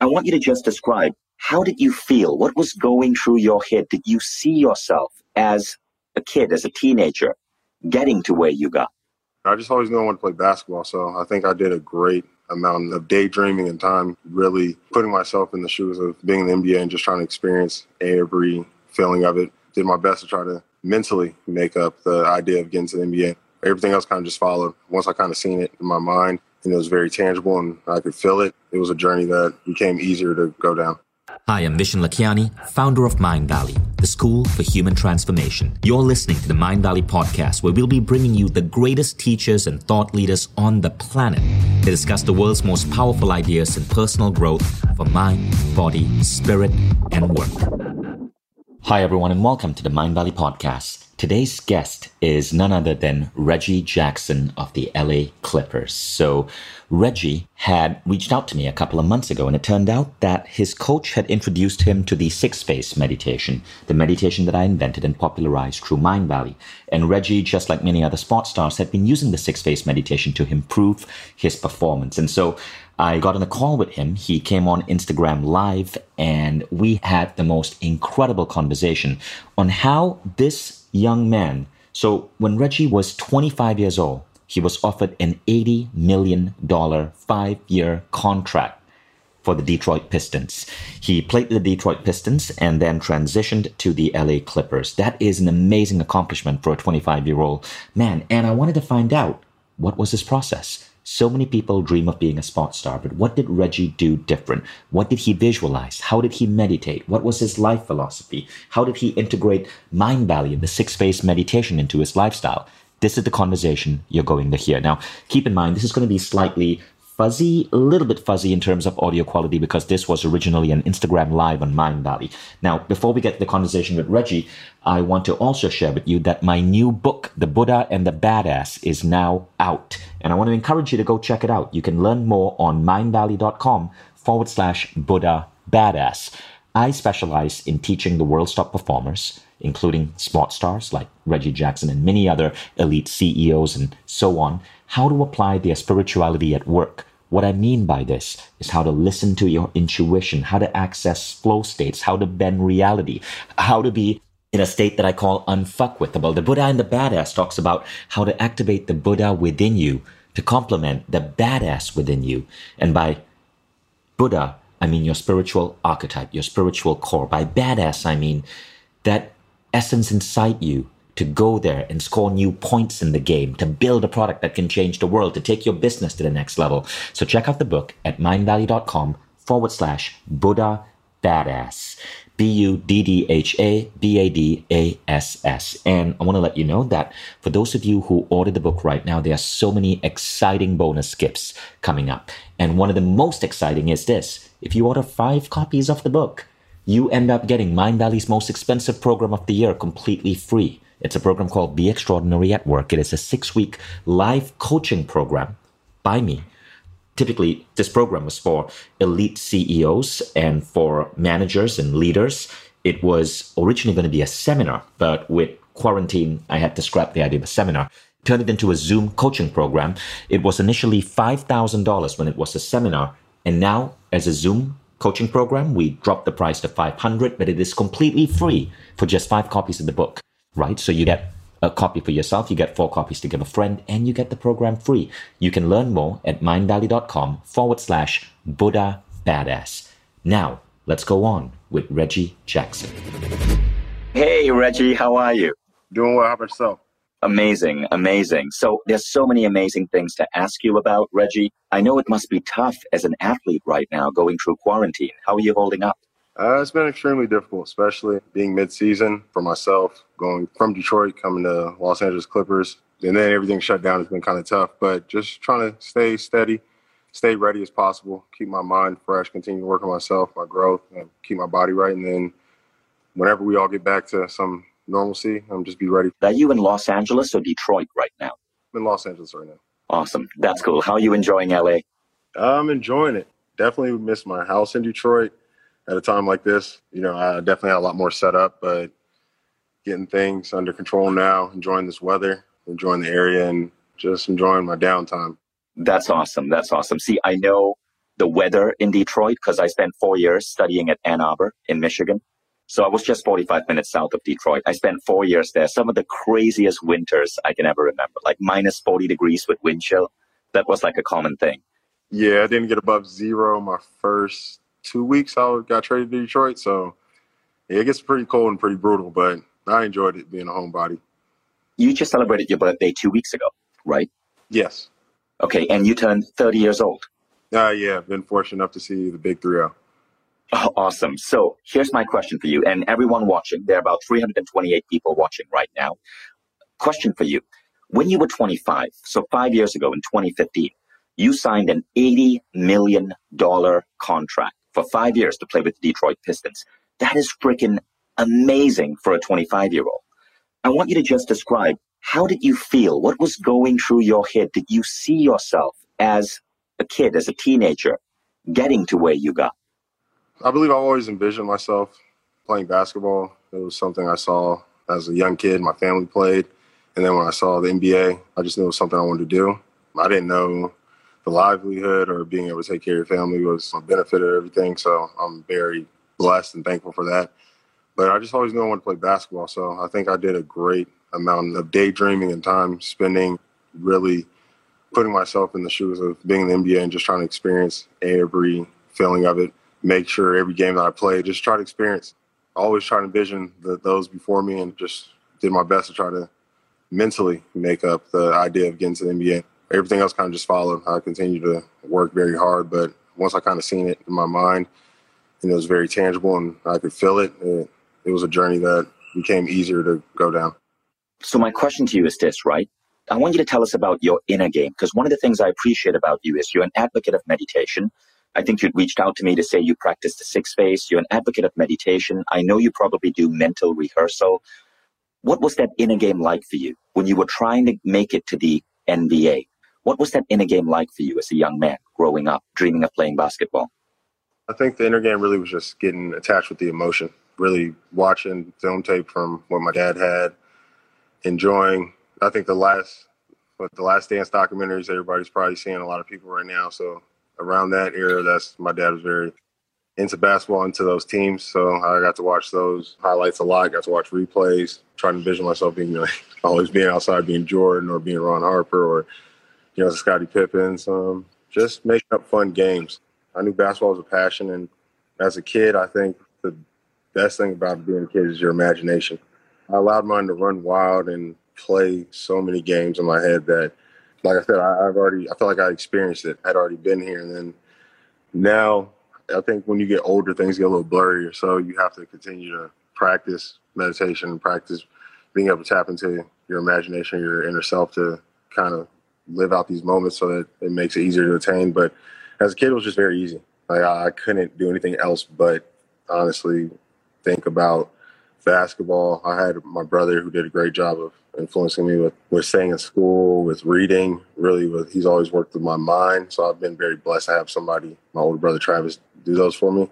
I want you to just describe how did you feel? What was going through your head? Did you see yourself as a kid, as a teenager, getting to where you got? I just always knew I wanted to play basketball. So I think I did a great amount of daydreaming and time, really putting myself in the shoes of being in the NBA and just trying to experience every feeling of it. Did my best to try to mentally make up the idea of getting to the NBA. Everything else kind of just followed. Once I kind of seen it in my mind it was very tangible and I could feel it, it was a journey that became easier to go down. Hi, I'm Vishen Lakhiani, founder of Mindvalley, the school for human transformation. You're listening to the Mindvalley podcast, where we'll be bringing you the greatest teachers and thought leaders on the planet to discuss the world's most powerful ideas in personal growth for mind, body, spirit, and work. Hi, everyone, and welcome to the Mindvalley podcast. Today's guest is none other than Reggie Jackson of the LA Clippers. So, Reggie had reached out to me a couple of months ago, and it turned out that his coach had introduced him to the six phase meditation, the meditation that I invented and popularized through Mindvalley. And Reggie, just like many other sports stars, had been using the six phase meditation to improve his performance. And so, I got on a call with him. He came on Instagram Live and we had the most incredible conversation on how this young man. So when Reggie was 25 years old, he was offered an $80 million five year contract for the Detroit Pistons. He played the Detroit Pistons and then transitioned to the LA Clippers. That is an amazing accomplishment for a 25 year old man. And I wanted to find out what was his process. So many people dream of being a sports star, but what did Reggie do different? What did he visualize? How did he meditate? What was his life philosophy? How did he integrate Mindvalley and the six phase meditation into his lifestyle? This is the conversation you're going to hear. Now, keep in mind, this is going to be slightly fuzzy, a little bit fuzzy in terms of audio quality because this was originally an Instagram live on Mindvalley. Now, before we get to the conversation with Reggie, I want to also share with you that my new book, The Buddha and the Badass, is now out. And I want to encourage you to go check it out. You can learn more on mindvalley.com forward slash Buddha Badass. I specialize in teaching the world's top performers, including sports stars like Reggie Jackson and many other elite CEOs and so on, how to apply their spirituality at work what I mean by this is how to listen to your intuition, how to access flow states, how to bend reality, how to be in a state that I call unfuckwithable. The Buddha and the Badass talks about how to activate the Buddha within you to complement the badass within you. And by Buddha, I mean your spiritual archetype, your spiritual core. By badass, I mean that essence inside you to go there and score new points in the game, to build a product that can change the world, to take your business to the next level. So check out the book at mindvalley.com forward slash Buddha Badass. B U D D H A B A D A S S. And I want to let you know that for those of you who ordered the book right now, there are so many exciting bonus gifts coming up. And one of the most exciting is this if you order five copies of the book, you end up getting Mindvalley's most expensive program of the year completely free. It's a program called Be Extraordinary at Work. It is a six week live coaching program by me. Typically, this program was for elite CEOs and for managers and leaders. It was originally going to be a seminar, but with quarantine, I had to scrap the idea of a seminar turn it into a Zoom coaching program. It was initially $5,000 when it was a seminar. And now, as a Zoom coaching program, we dropped the price to 500, but it is completely free for just five copies of the book right? So you get a copy for yourself, you get four copies to give a friend, and you get the program free. You can learn more at mindvalley.com forward slash Buddha Badass. Now, let's go on with Reggie Jackson. Hey, Reggie, how are you? Doing well. How about yourself? Amazing, amazing. So there's so many amazing things to ask you about, Reggie. I know it must be tough as an athlete right now going through quarantine. How are you holding up? Uh, it's been extremely difficult, especially being mid-season for myself, going from Detroit, coming to Los Angeles Clippers, and then everything shut down has been kind of tough. But just trying to stay steady, stay ready as possible, keep my mind fresh, continue to work on myself, my growth, and keep my body right, and then whenever we all get back to some normalcy, I'm just be ready. Are you in Los Angeles or Detroit right now? I'm in Los Angeles right now. Awesome, that's cool. How are you enjoying LA? I'm enjoying it. Definitely miss my house in Detroit at a time like this. You know, I definitely had a lot more set up, but getting things under control now, enjoying this weather, enjoying the area, and just enjoying my downtime. That's awesome. That's awesome. See, I know the weather in Detroit because I spent four years studying at Ann Arbor in Michigan. So I was just 45 minutes south of Detroit. I spent four years there. Some of the craziest winters I can ever remember, like minus 40 degrees with wind chill. That was like a common thing. Yeah, I didn't get above zero my first two weeks I got traded to Detroit. So yeah, it gets pretty cold and pretty brutal, but I enjoyed it being a homebody. You just celebrated your birthday two weeks ago, right? Yes. Okay, and you turned 30 years old. Uh, yeah, I've been fortunate enough to see the big 3 0. Oh, awesome. So here's my question for you, and everyone watching. There are about 328 people watching right now. Question for you. When you were 25, so five years ago in 2015, you signed an $80 million contract for five years to play with the Detroit Pistons. That is freaking amazing for a 25 year old. I want you to just describe how did you feel? What was going through your head? Did you see yourself as a kid, as a teenager, getting to where you got? I believe I've always envisioned myself playing basketball. It was something I saw as a young kid. My family played. And then when I saw the NBA, I just knew it was something I wanted to do. I didn't know the livelihood or being able to take care of your family was a benefit of everything. So I'm very blessed and thankful for that. But I just always knew I wanted to play basketball. So I think I did a great amount of daydreaming and time spending really putting myself in the shoes of being in the NBA and just trying to experience every feeling of it. Make sure every game that I play, just try to experience. Always try to envision the, those before me and just did my best to try to mentally make up the idea of getting to the NBA. Everything else kind of just followed. I continued to work very hard, but once I kind of seen it in my mind, and it was very tangible and I could feel it, it, it was a journey that became easier to go down. So my question to you is this, right? I want you to tell us about your inner game because one of the things I appreciate about you is you're an advocate of meditation. I think you'd reached out to me to say you practice the six phase. You're an advocate of meditation. I know you probably do mental rehearsal. What was that inner game like for you when you were trying to make it to the NBA? What was that inner game like for you as a young man growing up, dreaming of playing basketball? I think the inner game really was just getting attached with the emotion, really watching film tape from what my dad had, enjoying. I think the last, the last dance documentaries everybody's probably seeing a lot of people right now. So around that era, that's my dad was very into basketball, into those teams. So I got to watch those highlights a lot. Got to watch replays, trying to envision myself being like always being outside, being Jordan or being Ron Harper or you know Scottie Pippens. Um, just making up fun games. I knew basketball was a passion, and as a kid, I think the best thing about being a kid is your imagination. I allowed mine to run wild and play so many games in my head that, like I said, I, have already, I felt like I experienced it. I'd already been here. And then now, I think when you get older, things get a little blurrier. So you have to continue to practice meditation, practice being able to tap into your imagination, your inner self to kind of live out these moments so that it makes it easier to attain. But as a kid, it was just very easy. Like I couldn't do anything else but honestly think about basketball. I had my brother who did a great job of influencing me with, with staying in school, with reading. Really, with he's always worked with my mind. So I've been very blessed to have somebody, my older brother Travis, do those for me.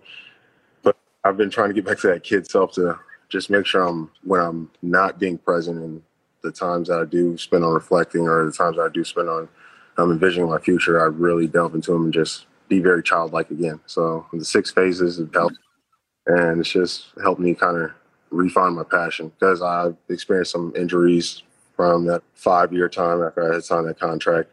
But I've been trying to get back to that kid self to just make sure I'm when I'm not being present in the times that I do spend on reflecting or the times that I do spend on um, envisioning my future, I really delve into them and just be very childlike again. So the six phases have helped, and it's just helped me kind of refine my passion because I've experienced some injuries from that five year time after I had signed that contract.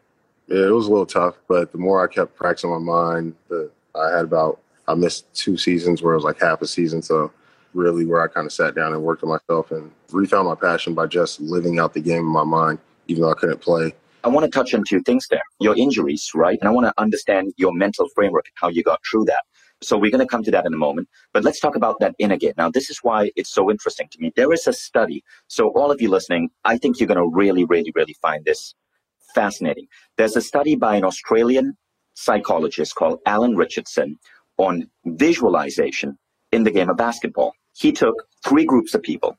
It was a little tough, but the more I kept practicing my mind, the I had about I missed two seasons where it was like half a season. So really where I kind of sat down and worked on myself and refound my passion by just living out the game in my mind, even though I couldn't play. I want to touch on two things there. Your injuries, right? And I want to understand your mental framework, and how you got through that. So we're going to come to that in a moment. But let's talk about that in again. Now, this is why it's so interesting to me. There is a study. So all of you listening, I think you're going to really, really, really find this fascinating. There's a study by an Australian psychologist called Alan Richardson on visualization in the game of basketball. He took three groups of people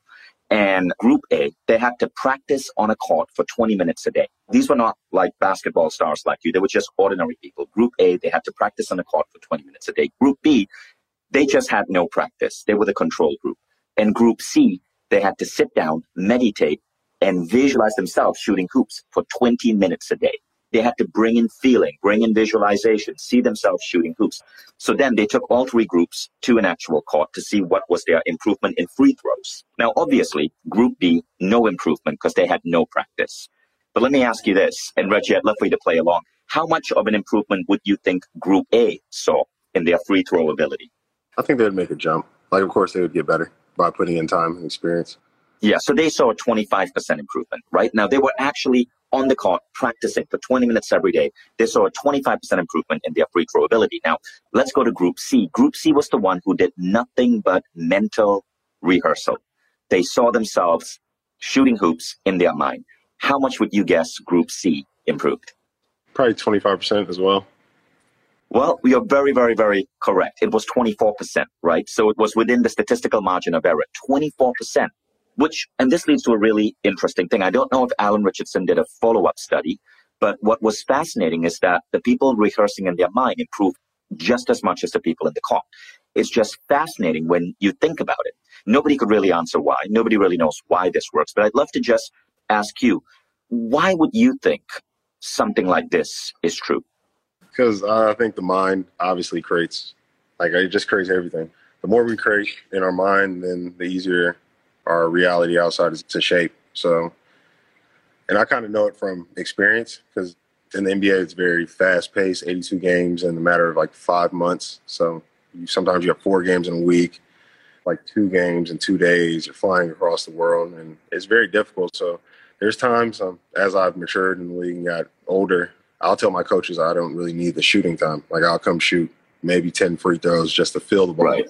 and group A, they had to practice on a court for 20 minutes a day. These were not like basketball stars like you. They were just ordinary people. Group A, they had to practice on a court for 20 minutes a day. Group B, they just had no practice. They were the control group. And group C, they had to sit down, meditate, and visualize themselves shooting hoops for 20 minutes a day. They had to bring in feeling, bring in visualization, see themselves shooting hoops. So then they took all three groups to an actual court to see what was their improvement in free throws. Now, obviously, Group B, no improvement because they had no practice. But let me ask you this, and Reggie, I'd love for you to play along. How much of an improvement would you think Group A saw in their free throw ability? I think they'd make a jump. Like, of course, they would get better by putting in time and experience. Yeah, so they saw a 25% improvement, right? Now, they were actually on the court practicing for 20 minutes every day. They saw a 25% improvement in their free throw ability. Now, let's go to Group C. Group C was the one who did nothing but mental rehearsal. They saw themselves shooting hoops in their mind. How much would you guess Group C improved? Probably 25% as well. Well, you're very, very, very correct. It was 24%, right? So it was within the statistical margin of error. 24%, which, and this leads to a really interesting thing. I don't know if Alan Richardson did a follow up study, but what was fascinating is that the people rehearsing in their mind improved just as much as the people in the court. It's just fascinating when you think about it. Nobody could really answer why. Nobody really knows why this works, but I'd love to just ask you, why would you think something like this is true? Because I think the mind obviously creates, like it just creates everything. The more we create in our mind, then the easier our reality outside is to shape. So, and I kind of know it from experience because in the NBA it's very fast paced, 82 games in a matter of like five months. So you, sometimes you have four games in a week, like two games in two days. You're flying across the world, and it's very difficult. So there's times um, as I've matured in the league and got older, I'll tell my coaches I don't really need the shooting time. Like I'll come shoot maybe 10 free throws just to feel the ball. Right.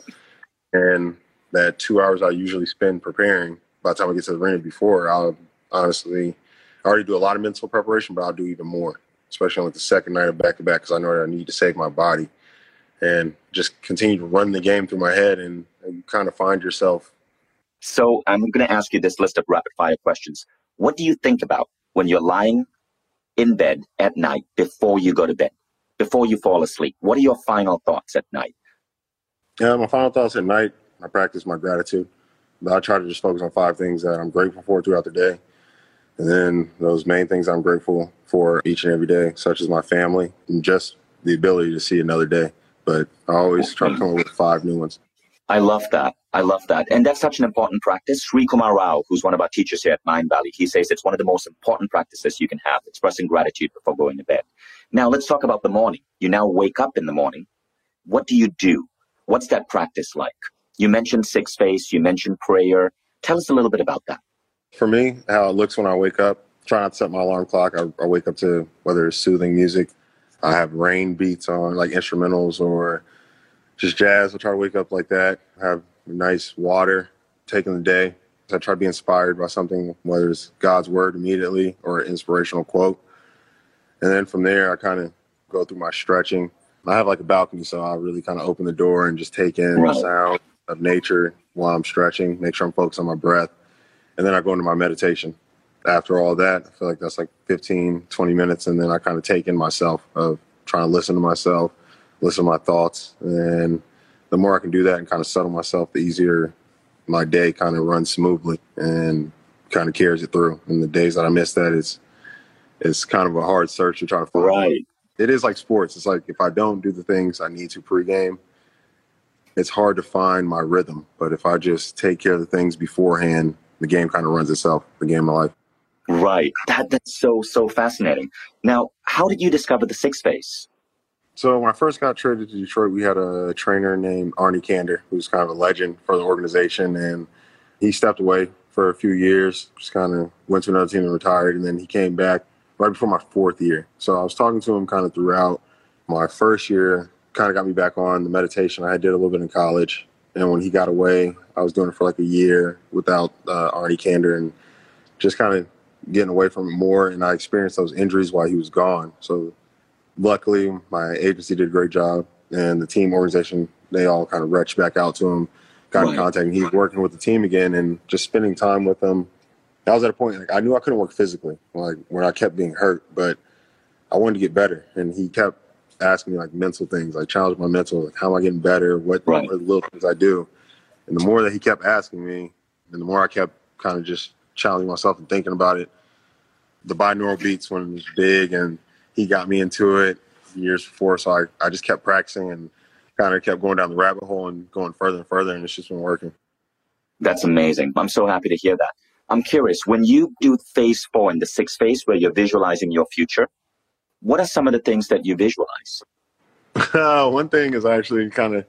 And that two hours I usually spend preparing, by the time I get to the ring before, I'll honestly I already do a lot of mental preparation, but I'll do even more, especially on like the second night of back to back because I know that I need to save my body and just continue to run the game through my head and, and kind of find yourself. So I'm going to ask you this list of rapid fire questions. What do you think about when you're lying in bed at night before you go to bed, before you fall asleep? What are your final thoughts at night? Yeah, my final thoughts at night, I practice my gratitude. But I try to just focus on five things that I'm grateful for throughout the day. And then those main things I'm grateful for each and every day, such as my family and just the ability to see another day. But I always try to come up with five new ones. I love that. I love that. And that's such an important practice. Srikumar Rao, who's one of our teachers here at Mindvalley, he says it's one of the most important practices you can have, expressing gratitude before going to bed. Now let's talk about the morning. You now wake up in the morning. What do you do? What's that practice like? You mentioned six phase, you mentioned prayer. Tell us a little bit about that. For me, how it looks when I wake up, try not to set my alarm clock. I, I wake up to whether it's soothing music. I have rain beats on, like instrumentals or just jazz. I try to wake up like that. Have nice water, taking the day. I try to be inspired by something, whether it's God's word immediately or an inspirational quote. And then from there, I kind of go through my stretching. I have like a balcony, so I really kind of open the door and just take in right. the sound of nature while I'm stretching, make sure I'm focused on my breath. And then I go into my meditation. After all that, I feel like that's like 15, 20 minutes. And then I kind of take in myself of trying to listen to myself, listen to my thoughts. And the more I can do that and kind of settle myself, the easier my day kind of runs smoothly and kind of carries it through. And the days that I miss that, it's it's kind of a hard search to try to find. Right. It is like sports. It's like if I don't do the things I need to pregame, it's hard to find my rhythm. But if I just take care of the things beforehand, the game kind of runs itself. The game of life. Right. That that's so so fascinating. Now, how did you discover the six phase? So when I first got traded to Detroit, we had a trainer named Arnie Kander, who's kind of a legend for the organization, and he stepped away for a few years, just kind of went to another team and retired, and then he came back right before my fourth year. So I was talking to him kind of throughout my first year, kind of got me back on the meditation. I did a little bit in college, and when he got away, I was doing it for like a year without uh, Arnie Kander, and just kind of getting away from it more. And I experienced those injuries while he was gone. So luckily, my agency did a great job, and the team organization they all kind of reached back out to him, got right. in contact, and he's working with the team again, and just spending time with them. I was at a point like I knew I couldn't work physically, like when I kept being hurt, but I wanted to get better, and he kept asking me like mental things, like challenge my mental, like how am I getting better, what, right. what little things I do, and the more that he kept asking me, and the more I kept kind of just challenging myself and thinking about it, the binaural beats when it was big and he got me into it years before. So I, I just kept practicing and kind of kept going down the rabbit hole and going further and further, and it's just been working. That's amazing. I'm so happy to hear that. I'm curious, when you do phase four in the sixth phase where you're visualizing your future, what are some of the things that you visualize? One thing is actually kind of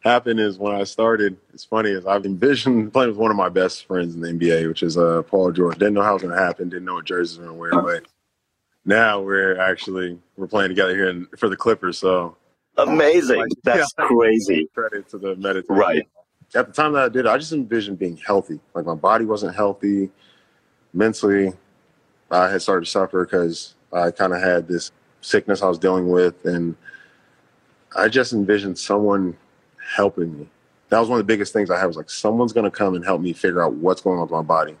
happened is when I started, it's funny, is I've envisioned playing with one of my best friends in the NBA, which is uh, Paul George. Didn't know how it was going to happen, didn't know what jerseys were going to wear, but now we're actually we're playing together here in, for the Clippers. So amazing! Like, That's yeah, crazy. Credit to the meditation. Right. At the time that I did, I just envisioned being healthy. Like my body wasn't healthy, mentally, I had started to suffer because I kind of had this sickness I was dealing with, and I just envisioned someone helping me. That was one of the biggest things I had was like someone's gonna come and help me figure out what's going on with my body.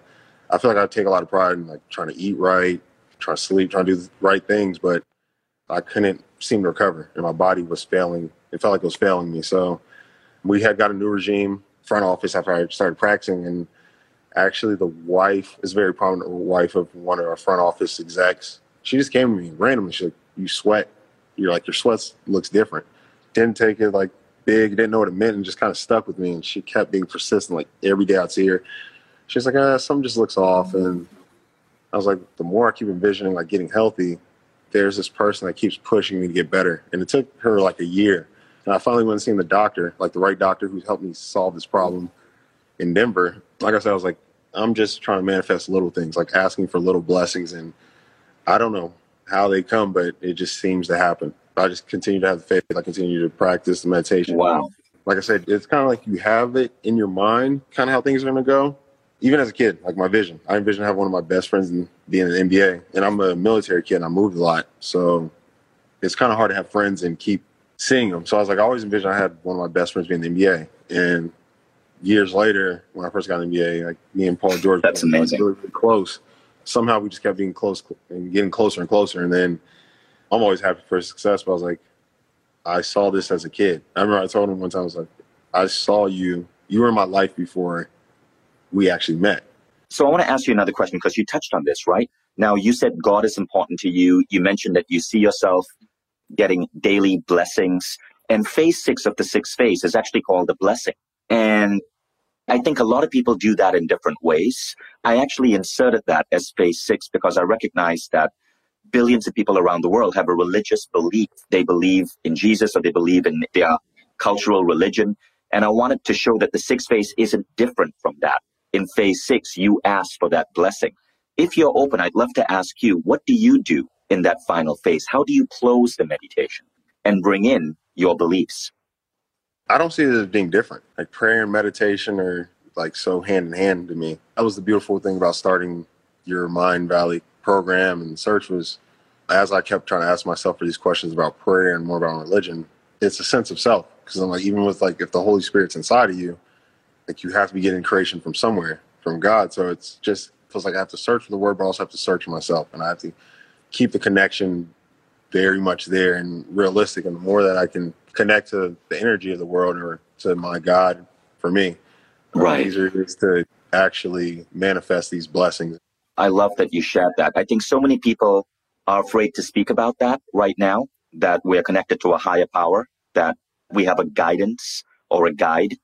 I feel like I take a lot of pride in like trying to eat right, trying to sleep, trying to do the right things, but I couldn't seem to recover, and my body was failing. It felt like it was failing me. So we had got a new regime front office after I started practicing, and actually the wife is very prominent wife of one of our front office execs. She just came to me randomly. She's like, "You sweat. You're like your sweat looks different." Didn't take it like big, didn't know what it meant, and just kind of stuck with me. And she kept being persistent. Like every day I'd see her, she's like, "Ah, something just looks off." And I was like, the more I keep envisioning like getting healthy, there's this person that keeps pushing me to get better. And it took her like a year. And I finally went and seen the doctor, like the right doctor who helped me solve this problem in Denver. Like I said, I was like, I'm just trying to manifest little things, like asking for little blessings. And I don't know how they come, but it just seems to happen. I just continue to have the faith. I continue to practice the meditation. Wow. Like I said, it's kind of like you have it in your mind, kind of how things are going to go. Even as a kid, like my vision, I envision having one of my best friends in, being in the NBA. And I'm a military kid and I moved a lot. So it's kind of hard to have friends and keep seeing them. So I was like, I always envisioned I had one of my best friends being in the NBA. And years later, when I first got in the NBA, like me and Paul George, that's amazing, really, really close. Somehow we just kept being close and getting closer and closer. And then I'm always happy for success, but I was like, I saw this as a kid. I remember I told him one time, I was like, I saw you. You were in my life before we actually met. So I want to ask you another question because you touched on this, right? Now you said God is important to you. You mentioned that you see yourself getting daily blessings. And phase six of the sixth phase is actually called the blessing. And I think a lot of people do that in different ways. I actually inserted that as phase six because I recognize that billions of people around the world have a religious belief. They believe in Jesus or they believe in their cultural religion. And I wanted to show that the sixth phase isn't different from that. In phase six, you ask for that blessing. If you're open, I'd love to ask you, what do you do in that final phase? How do you close the meditation and bring in your beliefs? I don't see it as being different. Like prayer and meditation are like so hand in hand to me. That was the beautiful thing about starting your Mindvalley program and search was as I kept trying to ask myself for these questions about prayer and more about religion, it's a sense of self. Because I'm like, even with like, if the Holy Spirit's inside of you, like you have to be getting creation from somewhere, from God. So it's just feels like I have to search for the word, but I also have to search for myself, and I have to keep the connection very much there and realistic. And the more that I can connect to the energy of the world or to my God, for me, right, easier it is to actually manifest these blessings. I love that you shared that. I think so many people are afraid to speak about that right now, that we're connected to a higher power, that we have a guidance or a guide.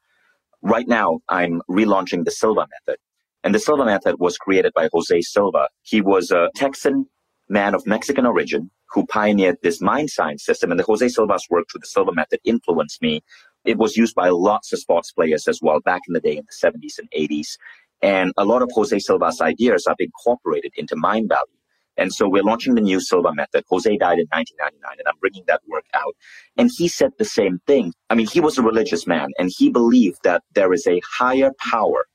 Right now, I'm relaunching the Silva method. And the Silva method was created by Jose Silva. He was a Texan man of Mexican origin who pioneered this mind science system. And the Jose Silva's work through the Silva method influenced me. It was used by lots of sports players as well back in the day in the 70s and 80s. And a lot of Jose Silva's ideas have incorporated into Mindvalley. And so we're launching the new Silva method. Jose died in 1999 and I'm bringing that work out. And he said the same thing. I mean, he was a religious man and he believed that there is a higher power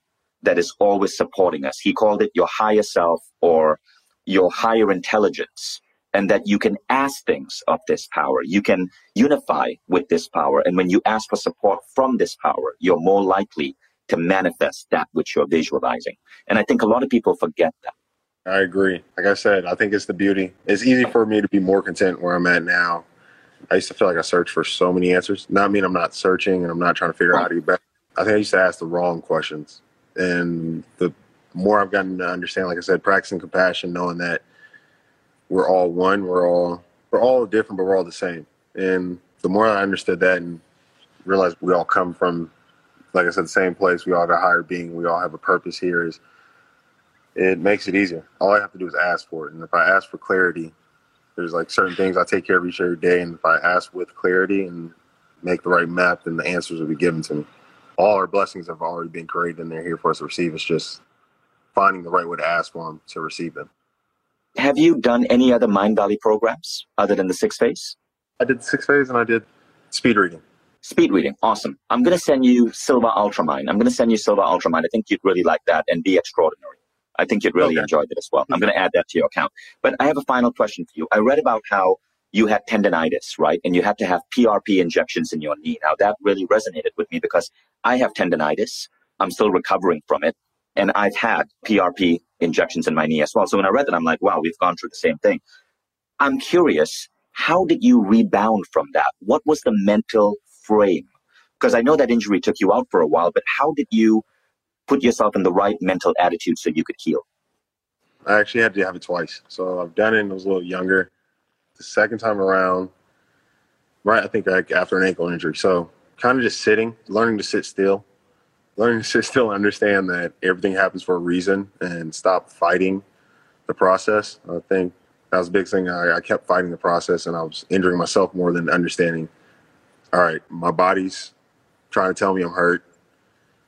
that is always supporting us. He called it your higher self or your higher intelligence and that you can ask things of this power. You can unify with this power. And when you ask for support from this power, you're more likely to manifest that which you're visualizing. And I think a lot of people forget that. I agree. Like I said, I think it's the beauty. It's easy for me to be more content where I'm at now. I used to feel like I searched for so many answers. Not mean I'm not searching and I'm not trying to figure out how to get better. I think I used to ask the wrong questions. And the more I've gotten to understand, like I said, practicing compassion, knowing that we're all one, we're all we're all different, but we're all the same. And the more I understood that and realized we all come from, like I said, the same place. We all got higher being. We all have a purpose here. Is it makes it easier. All I have to do is ask for it. And if I ask for clarity, there's like certain things I take care of each every day. And if I ask with clarity and make the right map, then the answers will be given to me. All our blessings have already been created and they're here for us to receive. It's just finding the right way to ask for them to receive them. Have you done any other Mindvalley programs other than the six phase? I did six phase and I did speed reading. Speed reading, awesome. I'm going to send you Silva Ultramind. I'm going to send you Silva Ultramind. I think you'd really like that and be extraordinary. I think you'd really okay. enjoy it as well. I'm mm-hmm. going to add that to your account. But I have a final question for you. I read about how you had tendonitis, right? And you had to have PRP injections in your knee. Now that really resonated with me because I have tendonitis. I'm still recovering from it. And I've had PRP injections in my knee as well. So when I read that, I'm like, wow, we've gone through the same thing. I'm curious, how did you rebound from that? What was the mental frame? Because I know that injury took you out for a while, but how did you put yourself in the right mental attitude so you could heal? I actually had to have it twice. So I've done it when I was a little younger. The second time around, right, I think like after an ankle injury. So kind of just sitting, learning to sit still, learning to still, understand that everything happens for a reason and stop fighting the process. I think that was a big thing. I, I kept fighting the process and I was injuring myself more than understanding. All right, my body's trying to tell me I'm hurt.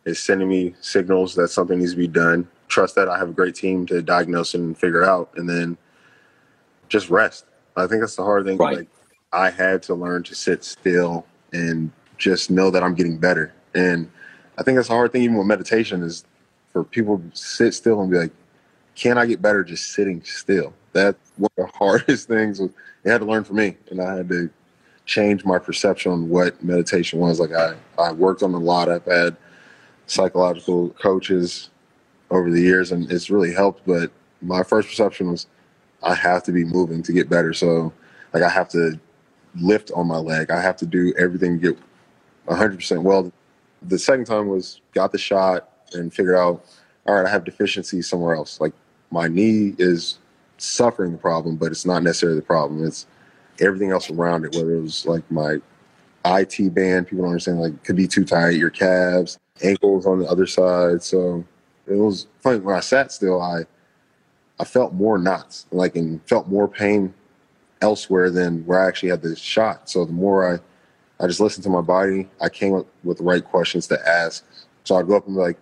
It's sending me signals that something needs to be done. Trust that I have a great team to diagnose and figure out, and then just rest. I think that's the hard thing. Right. Like I had to learn to sit still and just know that I'm getting better. And I think that's the hard thing, even with meditation, is for people to sit still and be like, "Can I get better just sitting still?" That's one of the hardest things. It had to learn for me, and I had to change my perception on what meditation was. Like I, I worked on a lot. I've had psychological coaches over the years, and it's really helped. But my first perception was I have to be moving to get better. So, like, I have to lift on my leg. I have to do everything to get 100% well. The second time was got the shot and figured out, all right, I have deficiencies somewhere else. Like, my knee is suffering the problem, but it's not necessarily the problem. It's everything else around it, whether it was like my IT band, people don't understand, like, could be too tight, your calves, ankles on the other side. So it was funny when I sat still. I I felt more knots, like and felt more pain elsewhere than where I actually had the shot. So the more I I just listened to my body, I came up with the right questions to ask. So I'd go up and be like,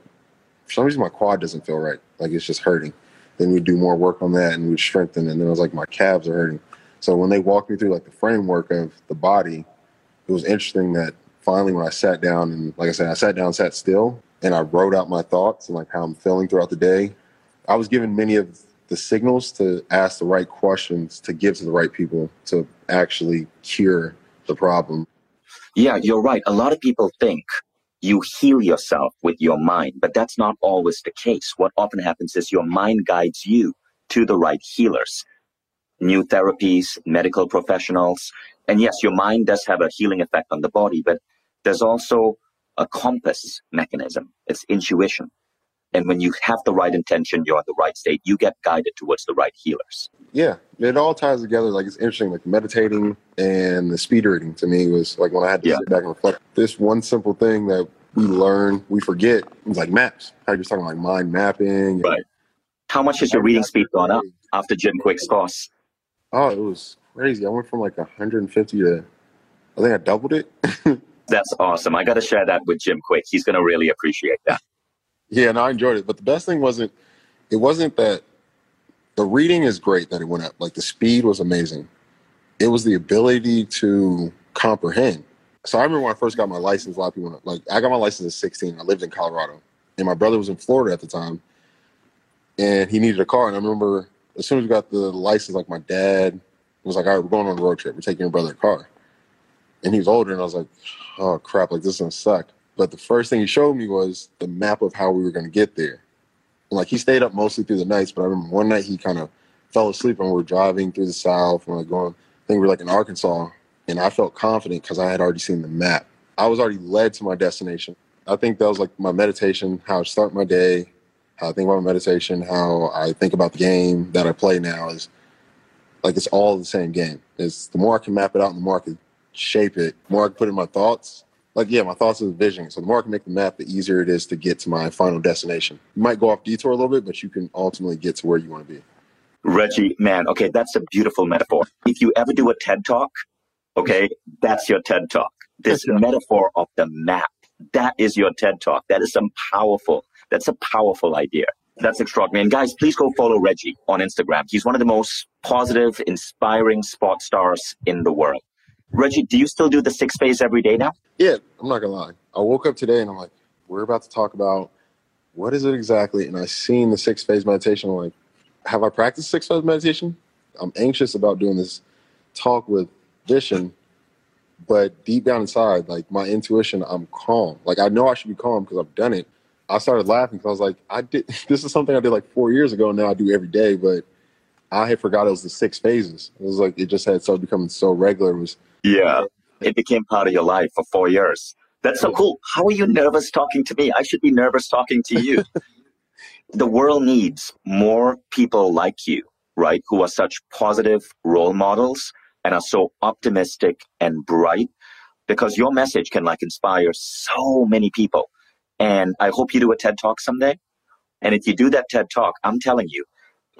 for some reason my quad doesn't feel right, like it's just hurting. Then we'd do more work on that and we'd strengthen. And then I was like my calves are hurting. So when they walked me through like the framework of the body, it was interesting that finally when I sat down and like I said, I sat down, sat still, and I wrote out my thoughts and like how I'm feeling throughout the day. I was given many of the signals to ask the right questions to give to the right people to actually cure the problem. Yeah, you're right. A lot of people think you heal yourself with your mind, but that's not always the case. What often happens is your mind guides you to the right healers, new therapies, medical professionals. And yes, your mind does have a healing effect on the body, but there's also a compass mechanism. It's intuition. And when you have the right intention, you're in the right state, you get guided towards the right healers. Yeah, it all ties together. Like it's interesting, like meditating and the speed reading to me was like when I had to yeah. sit back and reflect. This one simple thing that we learn, we forget, it's like maps. How you're talking like mind mapping. Right. How much has your reading speed gone up after Jim Kwik's course? Oh, it was crazy. I went from like 150 to, I think I doubled it. That's awesome. I got to share that with Jim Kwik. He's going to really appreciate that. Yeah, and I enjoyed it. But the best thing wasn't, it wasn't that the reading is great that it went up. Like the speed was amazing. It was the ability to comprehend. So I remember when I first got my license, a lot of people, like, I got my license at 16. I lived in Colorado. And my brother was in Florida at the time. And he needed a car. And I remember as soon as we got the license, like my dad was like, all right, we're going on a road trip. We're taking your brother a car. And he was older. And I was like, oh crap, like this is gonna suck. But the first thing he showed me was the map of how we were gonna get there. And like he stayed up mostly through the nights, but I remember one night he kind of fell asleep and we were driving through the south and like going. I think we were like in Arkansas, and I felt confident because I had already seen the map. I was already led to my destination. I think that was like my meditation, how I start my day, how I think about my meditation, how I think about the game that I play now is like it's all the same game. It's the more I can map it out, and the more I can shape it, the more I can put in my thoughts. Like yeah, my thoughts is vision. So the more I can make the map, the easier it is to get to my final destination. You might go off detour a little bit, but you can ultimately get to where you want to be. Reggie, man, okay, that's a beautiful metaphor. If you ever do a TED talk, okay, that's your TED talk. This metaphor of the map, that is your TED talk. That is some powerful, that's a powerful idea. That's extraordinary. And guys, please go follow Reggie on Instagram. He's one of the most positive, inspiring sport stars in the world. Reggie, do you still do the six phase every day now? Yeah, I'm not gonna lie. I woke up today and I'm like, we're about to talk about what is it exactly? And I seen the six phase meditation. I'm like, have I practiced six phase meditation? I'm anxious about doing this talk with Vishen, but deep down inside, like my intuition, I'm calm. Like I know I should be calm because I've done it. I started laughing because I was like, I did this is something I did like four years ago. And now I do every day, but I had forgot it was the six phases. It was like it just had started becoming so regular. It was yeah, it became part of your life for four years. That's so cool. How are you nervous talking to me? I should be nervous talking to you. the world needs more people like you, right? Who are such positive role models and are so optimistic and bright because your message can like inspire so many people. And I hope you do a TED talk someday. And if you do that TED talk, I'm telling you,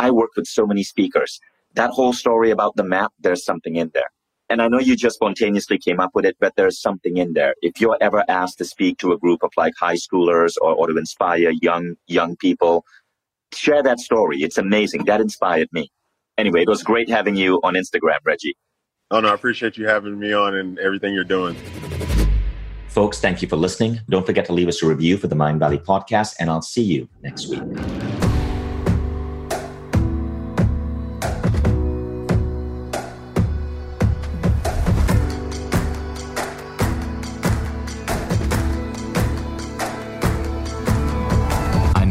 I work with so many speakers. That whole story about the map, there's something in there. And I know you just spontaneously came up with it, but there's something in there. If you're ever asked to speak to a group of like high schoolers or, or to inspire young, young people, share that story. It's amazing. That inspired me. Anyway, it was great having you on Instagram, Reggie. Oh, no, I appreciate you having me on and everything you're doing. Folks, thank you for listening. Don't forget to leave us a review for the Mindvalley podcast, and I'll see you next week.